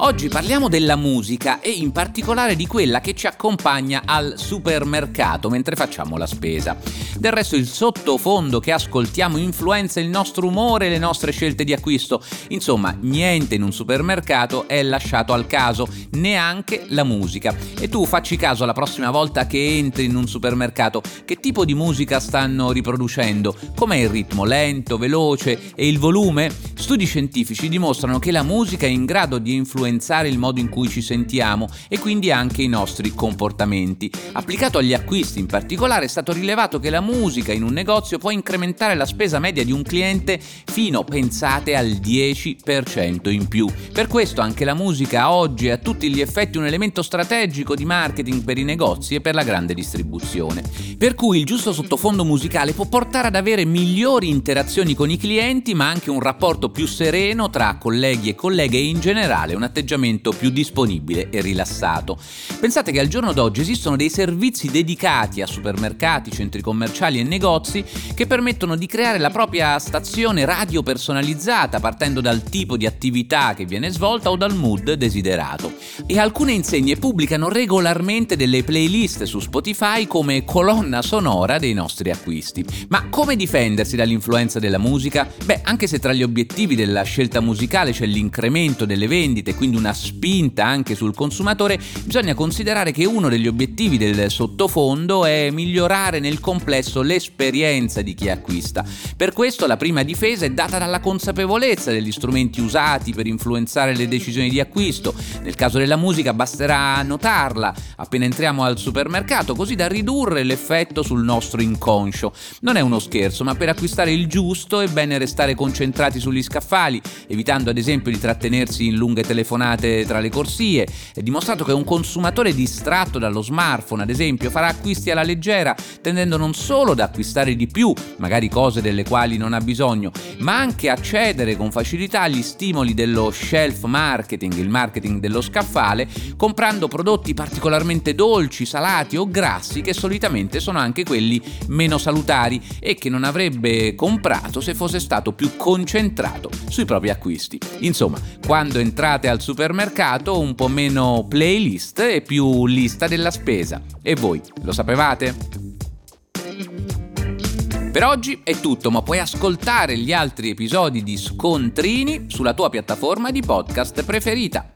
Oggi parliamo della musica e in particolare di quella che ci accompagna al supermercato mentre facciamo la spesa. Del resto il sottofondo che ascoltiamo influenza il nostro umore e le nostre scelte di acquisto. Insomma, niente in un supermercato è lasciato al caso, neanche la musica. E tu facci caso la prossima volta che entri in un supermercato, che tipo di musica stanno riproducendo? Com'è il ritmo? Lento, veloce e il volume? Studi scientifici dimostrano che la musica è in grado di influenzare il modo in cui ci sentiamo e quindi anche i nostri comportamenti. Applicato agli acquisti in particolare è stato rilevato che la musica in un negozio può incrementare la spesa media di un cliente fino, pensate, al 10% in più. Per questo anche la musica oggi è a tutti gli effetti un elemento strategico di marketing per i negozi e per la grande distribuzione. Per cui il giusto sottofondo musicale può portare ad avere migliori interazioni con i clienti ma anche un rapporto più sereno tra colleghi e colleghe e in generale un atteggiamento più disponibile e rilassato. Pensate che al giorno d'oggi esistono dei servizi dedicati a supermercati, centri commerciali e negozi che permettono di creare la propria stazione radio personalizzata partendo dal tipo di attività che viene svolta o dal mood desiderato. E alcune insegne pubblicano regolarmente delle playlist su Spotify come colonna sonora dei nostri acquisti. Ma come difendersi dall'influenza della musica? Beh, anche se tra gli obiettivi della scelta musicale c'è l'incremento delle vendite, quindi una spinta anche sul consumatore, bisogna considerare che uno degli obiettivi del sottofondo è migliorare nel complesso l'esperienza di chi acquista. Per questo la prima difesa è data dalla consapevolezza degli strumenti usati per influenzare le decisioni di acquisto. Nel caso della musica basterà notarla appena entriamo al supermercato, così da ridurre l'effetto sul nostro inconscio. Non è uno scherzo, ma per acquistare il giusto è bene restare concentrati sugli scaffali, evitando ad esempio di trattenersi in lunghe telefonate tra le corsie. È dimostrato che un consumatore distratto dallo smartphone, ad esempio, farà acquisti alla leggera, tendendo non solo ad acquistare di più, magari cose delle quali non ha bisogno, ma anche a cedere con facilità agli stimoli dello shelf marketing, il marketing dello scaffale, comprando prodotti particolarmente dolci, salati o grassi che solitamente sono anche quelli meno salutari e che non avrebbe comprato se fosse stato più concentrato sui propri acquisti. Insomma, quando entrate al supermercato un po' meno playlist e più lista della spesa. E voi lo sapevate? Per oggi è tutto, ma puoi ascoltare gli altri episodi di Scontrini sulla tua piattaforma di podcast preferita.